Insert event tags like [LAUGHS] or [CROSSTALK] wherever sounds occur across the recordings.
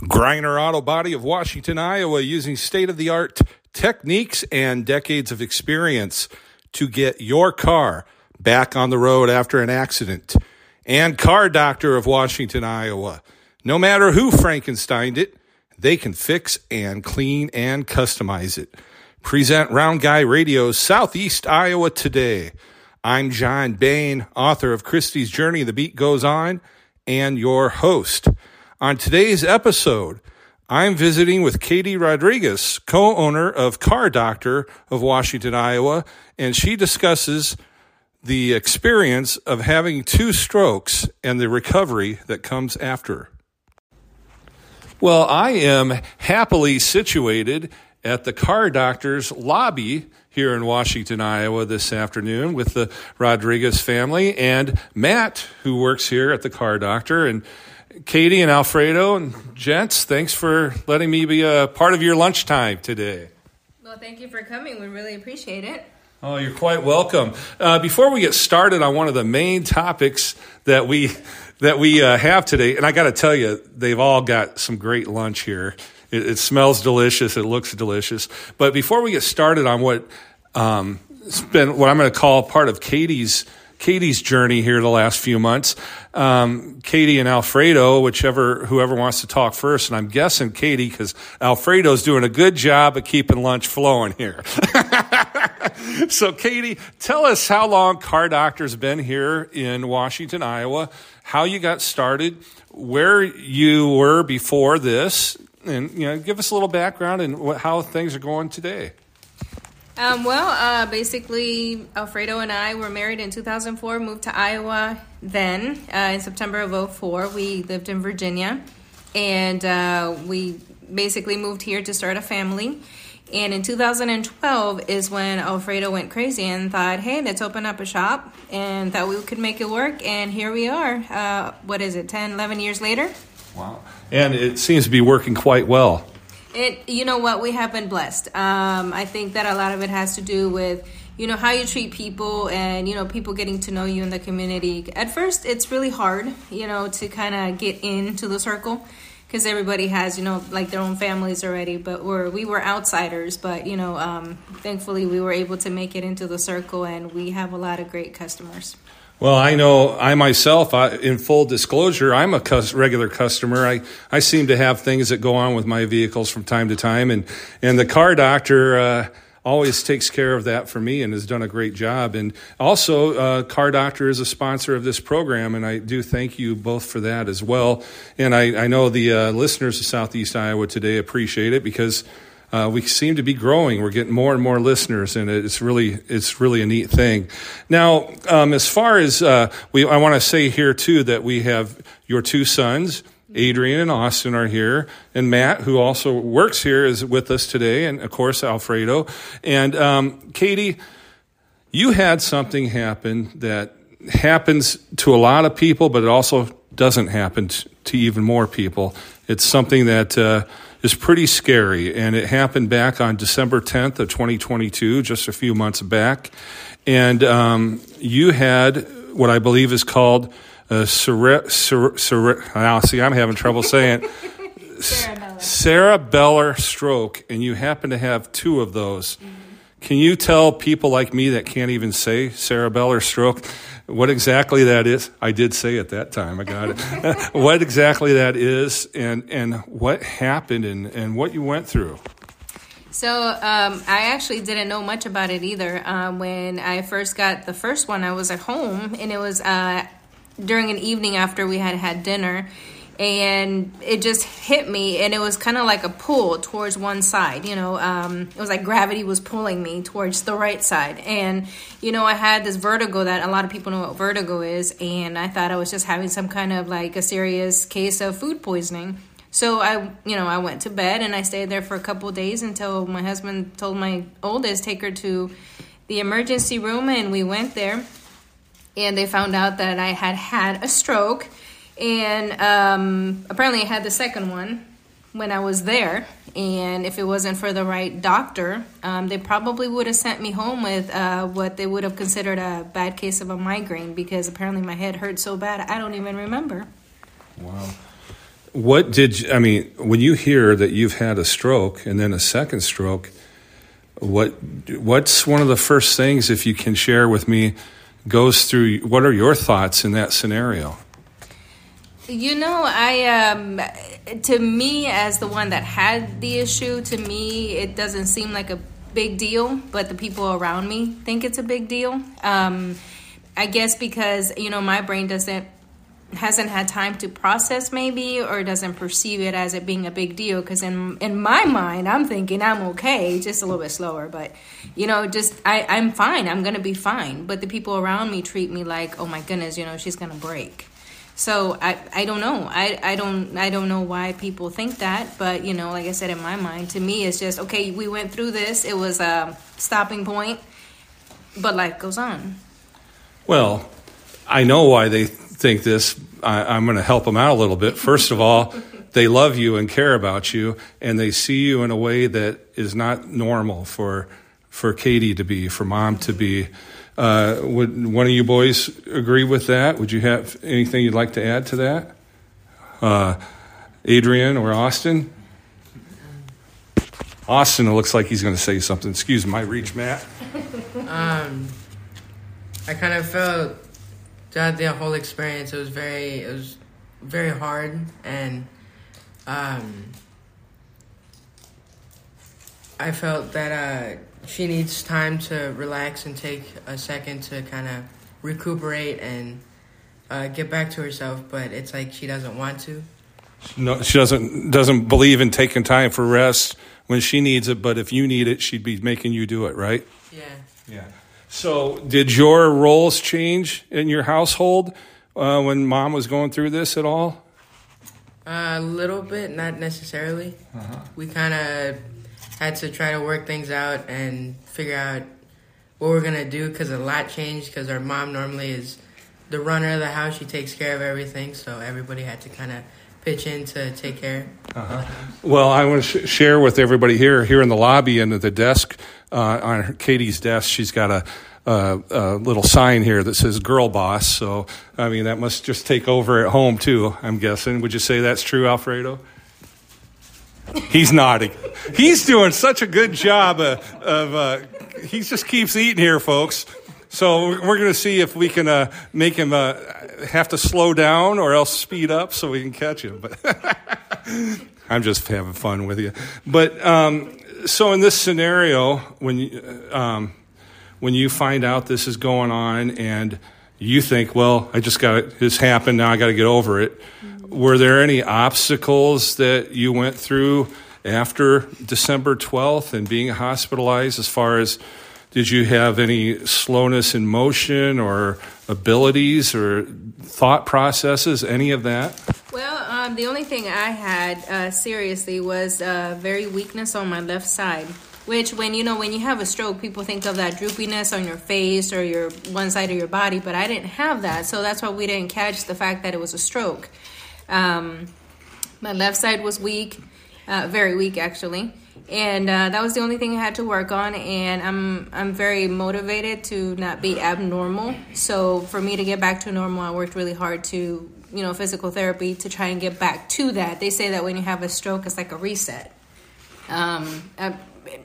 Griner Auto Body of Washington, Iowa, using state of the art techniques and decades of experience to get your car back on the road after an accident. And Car Doctor of Washington, Iowa. No matter who Frankensteined it, they can fix and clean and customize it. Present Round Guy Radio, Southeast Iowa Today. I'm John Bain, author of Christie's Journey, The Beat Goes On, and your host. On today's episode, I'm visiting with Keyry Rodriguez, co owner of Car Doctor of Washington, Iowa, and she discusses the experience of having two strokes and the recovery that comes after. Well, I am happily situated at the Car Doctor's lobby here in Washington, Iowa this afternoon with the Rodriguez family and Matt, who works here at the Car Doctor. And Keyry and Alfredo and gents, thanks for letting me be a part of your lunchtime today. Well, thank you for coming. We really appreciate it. Oh, you're quite welcome. Uh, before we get started on one of the main topics that we that we uh, have today, and I got to tell you, they've all got some great lunch here. It, it, smells delicious. It looks delicious. But before we get started on what um, been what I'm going to call part of Keyry's Keyry's journey here the last few months. Um, Keyry and Alfredo, whichever whoever wants to talk first, and I'm guessing Keyry because Alfredo's doing a good job of keeping lunch flowing here. [LAUGHS] so, Keyry, tell us how long Car Doctor's been here in Washington, Iowa, how you got started, where you were before this, and you know, give us a little background and what, how things are going today. Um, well, uh, basically, Alfredo and I were married in 2004, moved to Iowa then uh, in September of 04. We lived in Virginia and uh, we basically moved here to start a family. And in 2012 is when Alfredo went crazy and thought, hey, let's open up a shop and thought we could make it work. And here we are. Uh, what is it, 10, 11 years later? Wow. And it seems to be working quite well. It, you know what, we have been blessed. Um, I think that a lot of it has to do with, you know, how you treat people and, you know, people getting to know you in the community. At first, it's really hard, you know, to kind of get into the circle because everybody has, you know, like their own families already. But we're, we were outsiders, but, you know, um, thankfully we were able to make it into the circle and we have a lot of great customers. Well, I know I myself, I, in full disclosure, I'm a cus- regular customer. I, I seem to have things that go on with my vehicles from time to time, and, and the car doctor uh, always takes care of that for me and has done a great job. And also, uh, Car Doctor is a sponsor of this program, and I do thank you both for that as well. And I, I know the uh, listeners of Southeast Iowa today appreciate it because uh, we seem to be growing. We're getting more and more listeners, and it's really it's really a neat thing. Now, um, as far as uh, we, I want to say here too that we have your two sons. Adrian and Austin are here, and Matt, who also works here, is with us today, and of course Alfredo and um, Keyry. You had something happen that happens to a lot of people, but it also doesn't happen to even more people. It's something that uh, is pretty scary. And it happened back on December 10th of 2022, just a few months back. And um, you had what I believe is called a cere- cere- cere- now, see, I'm having trouble saying [LAUGHS] cerebellar. cerebellar stroke, and you happen to have two of those. Mm-hmm. Can you tell people like me that can't even say cerebellar stroke what exactly that is. I did say it that time. I got it. [LAUGHS] [LAUGHS] what exactly that is, and and what happened, and and what you went through. So um, I actually didn't know much about it either. Um, when I first got the first one, I was at home, and it was uh, during an evening after we had had dinner and it just hit me and it was kind of like a pull towards one side you know um, it was like gravity was pulling me towards the right side. And you know i had this vertigo that a lot of people know what vertigo is and i thought i was just having some kind of like a serious case of food poisoning. So i you know i went to bed and i stayed there for a couple days until my husband told my oldest take her to the emergency room and we went there. And they found out that i had had a stroke and um, apparently, I had the second one when I was there. And if it wasn't for the right doctor, um, they probably would have sent me home with uh, what they would have considered a bad case of a migraine because apparently my head hurt so bad I don't even remember. Wow. what did you, I mean when you hear that you've had a stroke and then a second stroke? What what's one of the first things, if you can share with me, goes through? What are your thoughts in that scenario? You know, I um, to me as the one that had the issue, to me it doesn't seem like a big deal, but the people around me think it's a big deal. Um, I guess because you know my brain doesn't hasn't had time to process maybe or doesn't perceive it as it being a big deal because in in my mind I'm thinking I'm okay just a little bit slower but you know just I I'm fine I'm to be fine but the people around me treat me like oh my goodness you know she's to break so I, I don't know I, I don't I don't know why people think that but you know like I said in my mind to me it's just okay we went through this it was a stopping point but life goes on well I know why they think this. I, am going to help them out a little bit. First of all, [LAUGHS] they love you and care about you, and they see you in a way that is not normal for for Keyry to be, for mom to be. Uh, would one of you boys agree with that? Would you have anything you'd like to add to that? Uh, Adrian or Austin? Austin, it looks like he's going to say something. Excuse my reach, Matt. Um, I kind of felt throughout the whole experience, it was very it was very hard, and um, I felt that uh, she needs time to relax and take a second to kind of recuperate and uh, get back to herself. But it's like she doesn't want to. No, she doesn't doesn't believe in taking time for rest when she needs it. But if you need it, she'd be making you do it, right? Yeah. Yeah. So, did your roles change in your household uh, when mom was going through this at all? Uh, a little bit, not necessarily. Uh-huh. We kind of had to try to work things out and figure out what we're gonna do because a lot changed. Because our mom normally is the runner of the house; she takes care of everything, so everybody had to kind of pitch in to take care. Uh-huh. Well, I want to sh- share with everybody here, here in the lobby and at the desk, uh, on Keyry's desk, she's got a, a, a, little sign here that says "Girl Boss." So, I mean, that must just take over at home too. I'm guessing. Would you say that's true, Alfredo? He's nodding. He's doing such a good job of. of uh, he just keeps eating here, folks. So we're going to see if we can uh, make him uh, have to slow down or else speed up so we can catch him. But [LAUGHS] I'm just having fun with you. But um, so in this scenario, when you, um, when you find out this is going on and you think, well, I just got this happened, now I got to get over it. Were there any obstacles that you went through after December 12th and being hospitalized as far as did you have any slowness in motion or abilities or thought processes, any of that? Well, um, the only thing I had uh, seriously was uh, very weakness on my left side. Which, when you know, when you have a stroke, people think of that droopiness on your face or your one side of your body, but I didn't have that, so that's why we didn't catch the fact that it was a stroke. Um, my left side was weak, uh, very weak actually and uh, that was the only thing I had to work on. And I'm I'm very motivated to not be abnormal. So for me to get back to normal, I worked really hard to you know physical therapy to try and get back to that. They say that when you have a stroke, it's like a reset. Um, uh,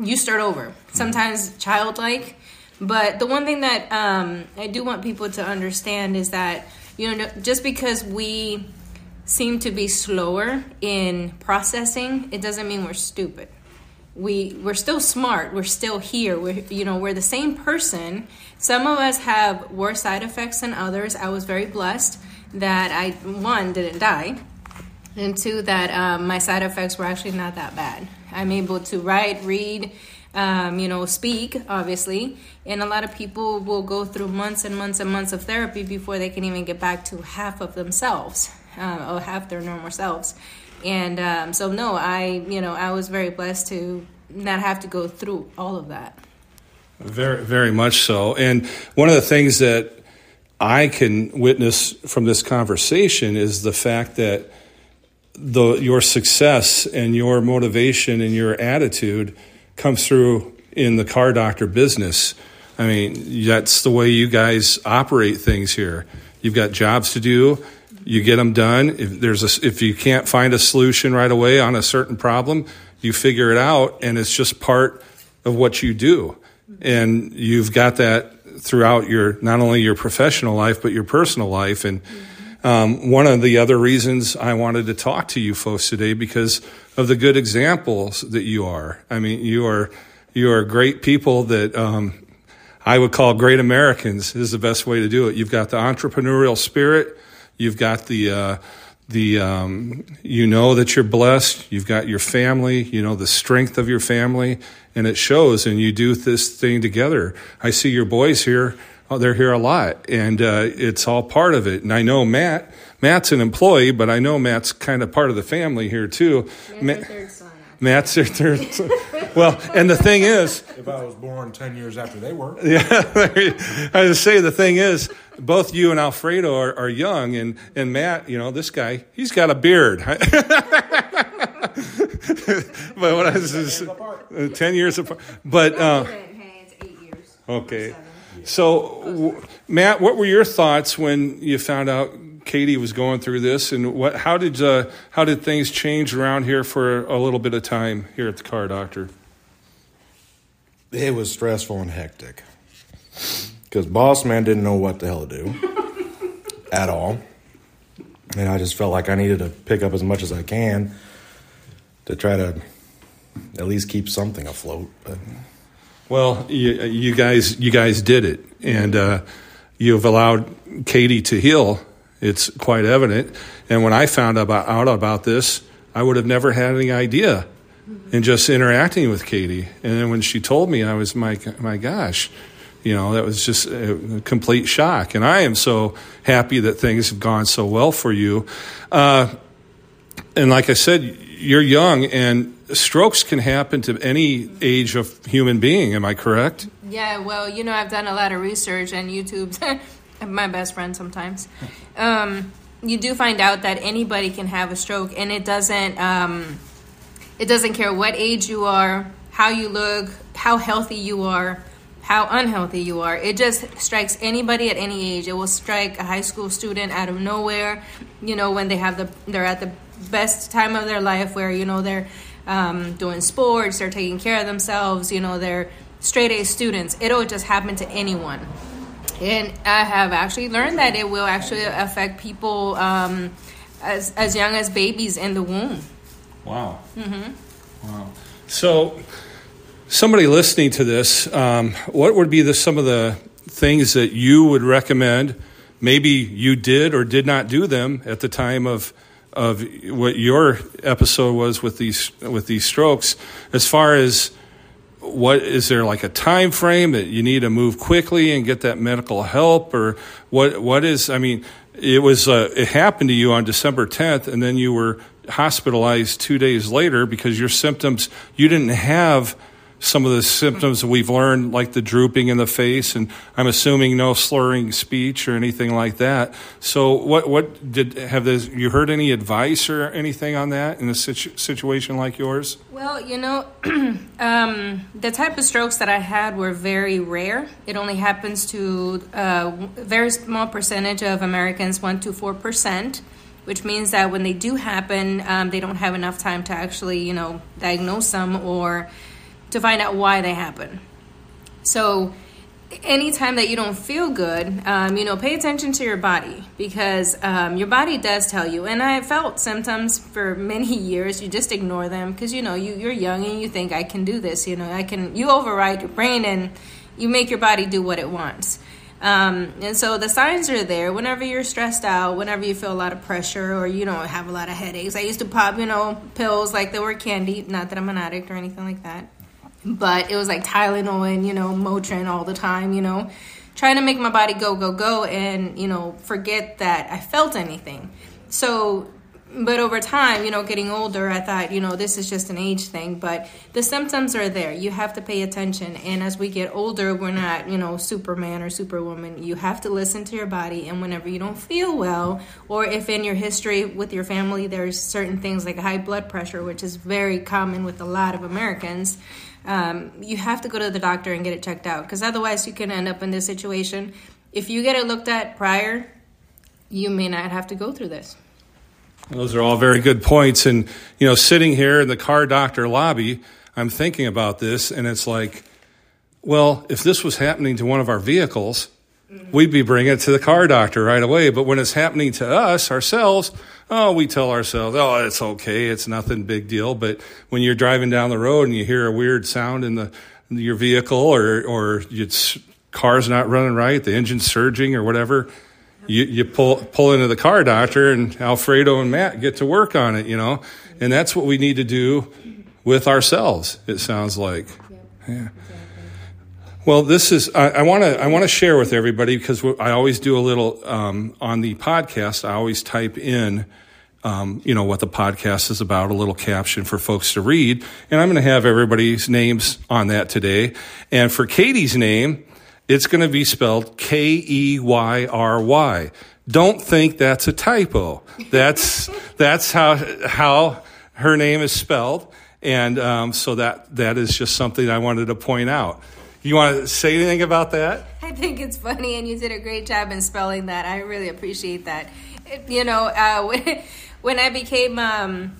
you start over. Sometimes childlike, but the one thing that um, I do want people to understand is that you know just because we seem to be slower in processing, it doesn't mean we're stupid. We we're still smart we're still here we're you know we're the same person. Some of us have worse side effects than others. I was very blessed that i one didn't die and two that um, my side effects were actually not that bad. I'm able to write read um, you know speak obviously and a lot of people will go through months and months and months of therapy before they can even get back to half of themselves uh, or half their normal selves. And um, so no i you know i was very blessed to not have to go through all of that. Very very much so. And one of the things that i can witness from this conversation is the fact that the your success and your motivation and your attitude comes through in the car doctor business. I mean that's the way you guys operate things here. You've got jobs to do You get them done. If there's a, if you can't find a solution right away on a certain problem, you figure it out, and it's just part of what you do. And you've got that throughout your not only your professional life but your personal life. And um, one of the other reasons I wanted to talk to you folks today because of the good examples that you are. I mean, you are you are great people that um, I would call great Americans is the best way to do it. You've got the entrepreneurial spirit. You've got the uh, the um, you know that you're blessed. You've got your family. You know the strength of your family, and it shows. And you do this thing together. I see your boys here. Oh, they're here a lot, and uh, it's all part of it. And I know Matt. Matt's an employee, but I know Matt's kind of part of the family here too. Matt's their third son. well, and the thing is, if I was born ten years after they were, [LAUGHS] yeah, I was say the thing is, both you and Alfredo are, are young, and and Matt, you know, this guy, he's got a beard. [LAUGHS] but what I was just, ten years apart. But uh, okay, so Matt, what were your thoughts when you found out Keyry was going through this, and what? How did uh, how did things change around here for a little bit of time here at the car doctor? It was stressful and hectic because boss man didn't know what the hell to do [LAUGHS] at all, and I just felt like I needed to pick up as much as I can to try to at least keep something afloat. But well, you, you guys you guys did it, and uh, you've allowed Keyry to heal it's quite evident. And when I found about, out about this, I would have never had any idea in just interacting with Keyry. And then when she told me, I was, my, my gosh, you know, that was just a complete shock. And I am so happy that things have gone so well for you. Uh, and like I said, you're young, and strokes can happen to any age of human being. Am I correct? Yeah, well, you know, I've done a lot of research, and YouTube's [LAUGHS] my best friend sometimes. Um, you do find out that anybody can have a stroke, and it doesn't um, it doesn't care what age you are, how you look, how healthy you are, how unhealthy you are. It just strikes anybody at any age. It will strike a high school student out of nowhere. You know when they have the they're at the best time of their life, where you know they're um, doing sports, they're taking care of themselves. You know they're straight A students. It'll just happen to anyone and I have actually learned that it will actually affect people um, as as young as babies in the womb. Wow. Mm-hmm. Wow. So, somebody listening to this, um, what would be the, some of the things that you would recommend? Maybe you did or did not do them at the time of of what your episode was with these with these strokes, as far as what is there like a time frame that you need to move quickly and get that medical help or what what is i mean it was uh, it happened to you on december 10th and then you were hospitalized two days later because your symptoms you didn't have some of the symptoms we've learned, like the drooping in the face, and I'm assuming no slurring speech or anything like that. So, what what did have this, you heard any advice or anything on that in a situ, situation like yours? Well, you know, [CLEARS THROAT] um, the type of strokes that I had were very rare. It only happens to uh, a very small percentage of Americans, one to four percent which means that when they do happen, um, they don't have enough time to actually, you know, diagnose them or to find out why they happen. So, anytime that you don't feel good, um, you know, pay attention to your body because um, your body does tell you. And I felt symptoms for [LAUGHS] many years. You just ignore them because you know you you're young and you think I can do this. You know, I can. You override your brain and you make your body do what it wants. Um, and so the signs are there whenever you're stressed out, whenever you feel a lot of pressure or you don't have a lot of headaches. I used to pop, you know, pills like they were candy. Not that I'm an addict or anything like that but it was like Tylenol and you know Motrin all the time, you know, trying to make my body go go go and you know forget that I felt anything. So, but over time, you know, getting older, I thought, you know, this is just an age thing, but the symptoms are there. You have to pay attention, and as we get older, we're not, you know, Superman or Superwoman. You have to listen to your body, and whenever you don't feel well, or if in your history with your family there's certain things like high blood pressure, which is very common with a lot of Americans um, you have to go to the doctor and get it checked out because otherwise you can end up in this situation. If you get it looked at prior, you may not have to go through this. Those are all very good points. And, you know, sitting here in the car doctor lobby, I'm thinking about this, and it's like, well, if this was happening to one of our vehicles, we'd be bringing it to the car doctor right away. But when it's happening to us ourselves, oh, we tell ourselves, oh, it's okay, it's nothing big deal. But when you're driving down the road and you hear a weird sound in the your vehicle, or or it's car's not running right, the engine's surging or whatever, you, you pull pull into the car doctor, and Alfredo and Matt get to work on it. You know, and that's what we need to do with ourselves. It sounds like, yeah. Well, this is I want to I want to share with everybody because I always do a little um, on the podcast. I always type in. Um, you know what the podcast is about, a little caption for folks to read. And I'm going to have everybody's names on that today. And for Keyry's name, it's going to be spelled K E Y R Y. Don't think that's a typo. That's that's how how her name is spelled, and um, so that that is just something I wanted to point out. You want to say anything about that? I think it's funny, and you did a great job in spelling that. I really appreciate that. You know, uh, [LAUGHS] when, when I became um,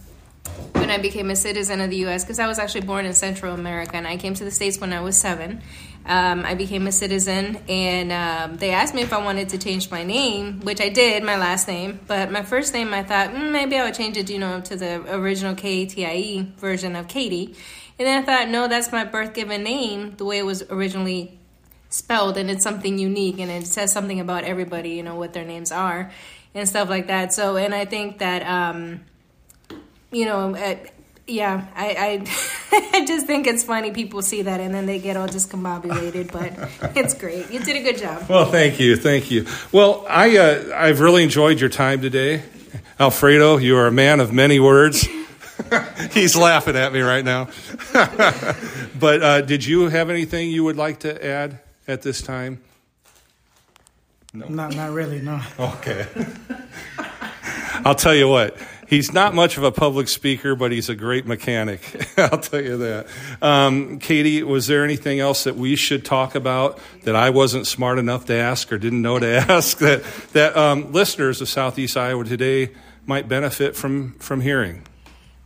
when I became a citizen of the U.S., because I was actually born in Central America, and I came to the states when I was seven. Um, I became a citizen, and um, they asked me if I wanted to change my name, which I did, my last name. But my first name, I thought mm, maybe I would change it, you know, to the original K A T I E version of Katie. And then I thought, no, that's my birth given name, the way it was originally spelled, and it's something unique, and it says something about everybody, you know, what their names are, and stuff like that. So, and I think that, um, you know, yeah, I, I, [LAUGHS] [LAUGHS] I just think it's funny people see that and then they get all discombobulated, but it's great. You did a good job. Well, thank you, thank you. Well, I uh, I've really enjoyed your time today, Alfredo. You are a man of many words. [LAUGHS] He's laughing at me right now. [LAUGHS] but uh, did you have anything you would like to add at this time? No. Not, not really, no. Okay. I'll tell you what he's not much of a public speaker, but he's a great mechanic. [LAUGHS] I'll tell you that. Um, Keyry, was there anything else that we should talk about that I wasn't smart enough to ask or didn't know to [LAUGHS] ask that that um, listeners of Southeast Iowa today might benefit from from hearing?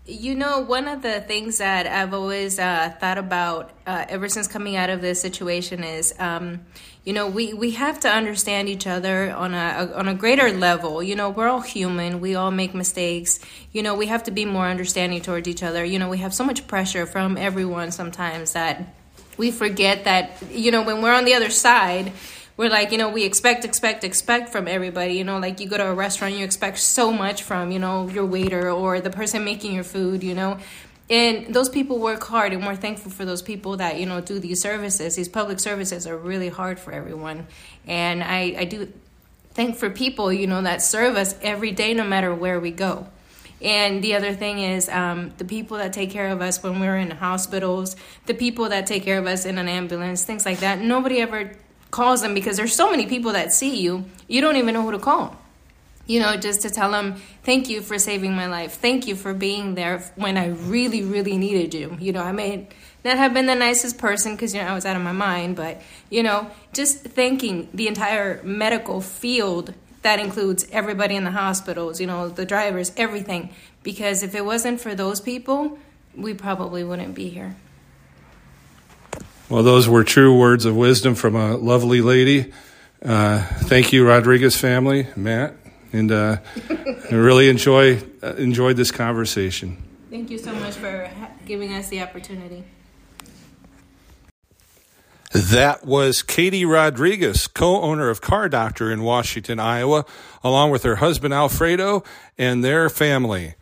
You know, one of the things that I've always uh, thought about uh, ever since coming out of this situation is, um, you know, we, we have to understand each other on a, a, on a greater level. You know, we're all human. We all make mistakes. You know, we have to be more understanding towards each other. You know, we have so much pressure from everyone sometimes that we forget that, you know, when we're on the other side, we're like you know we expect expect expect from everybody you know like you go to a restaurant you expect so much from you know your waiter or the person making your food you know? And those people work hard and we're thankful for those people that you know do these services. These public services are really hard for everyone. And i i do thank for people you know that serve us every day no matter where we go. And the other thing is um, the people that take care of us when we're in hospitals, the people that take care of us in an ambulance, things like that. Nobody ever calls them because there's so many people that see you, you don't even know who to call. You know, just to tell them, thank you for saving my life. Thank you for being there when I really, really needed you. You know, I may not have been the nicest person because, you know, I was out of my mind, but, you know, just thanking the entire medical field that includes everybody in the hospitals, you know, the drivers, everything. Because if it wasn't for those people, we probably wouldn't be here. Well, those were true words of wisdom from a lovely lady. Uh, thank you, Rodriguez family, Matt, and uh, I really enjoy uh, enjoyed this conversation. Thank you so much for giving us the opportunity. That was Keyry Rodriguez, co owner of Car Doctor in Washington, Iowa, along with her husband Alfredo and their family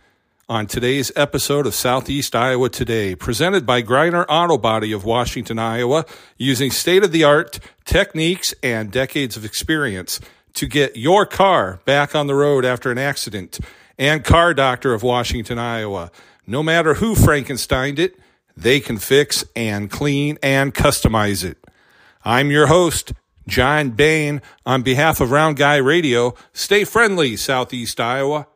on today's episode of Southeast Iowa Today, presented by Greiner Auto Body of Washington, Iowa, using state of the art techniques and decades of experience to get your car back on the road after an accident. And Car Doctor of Washington, Iowa. No matter who Frankensteined it, they can fix and clean and customize it. I'm your host, John Bain, on behalf of Round Guy Radio. Stay friendly, Southeast Iowa.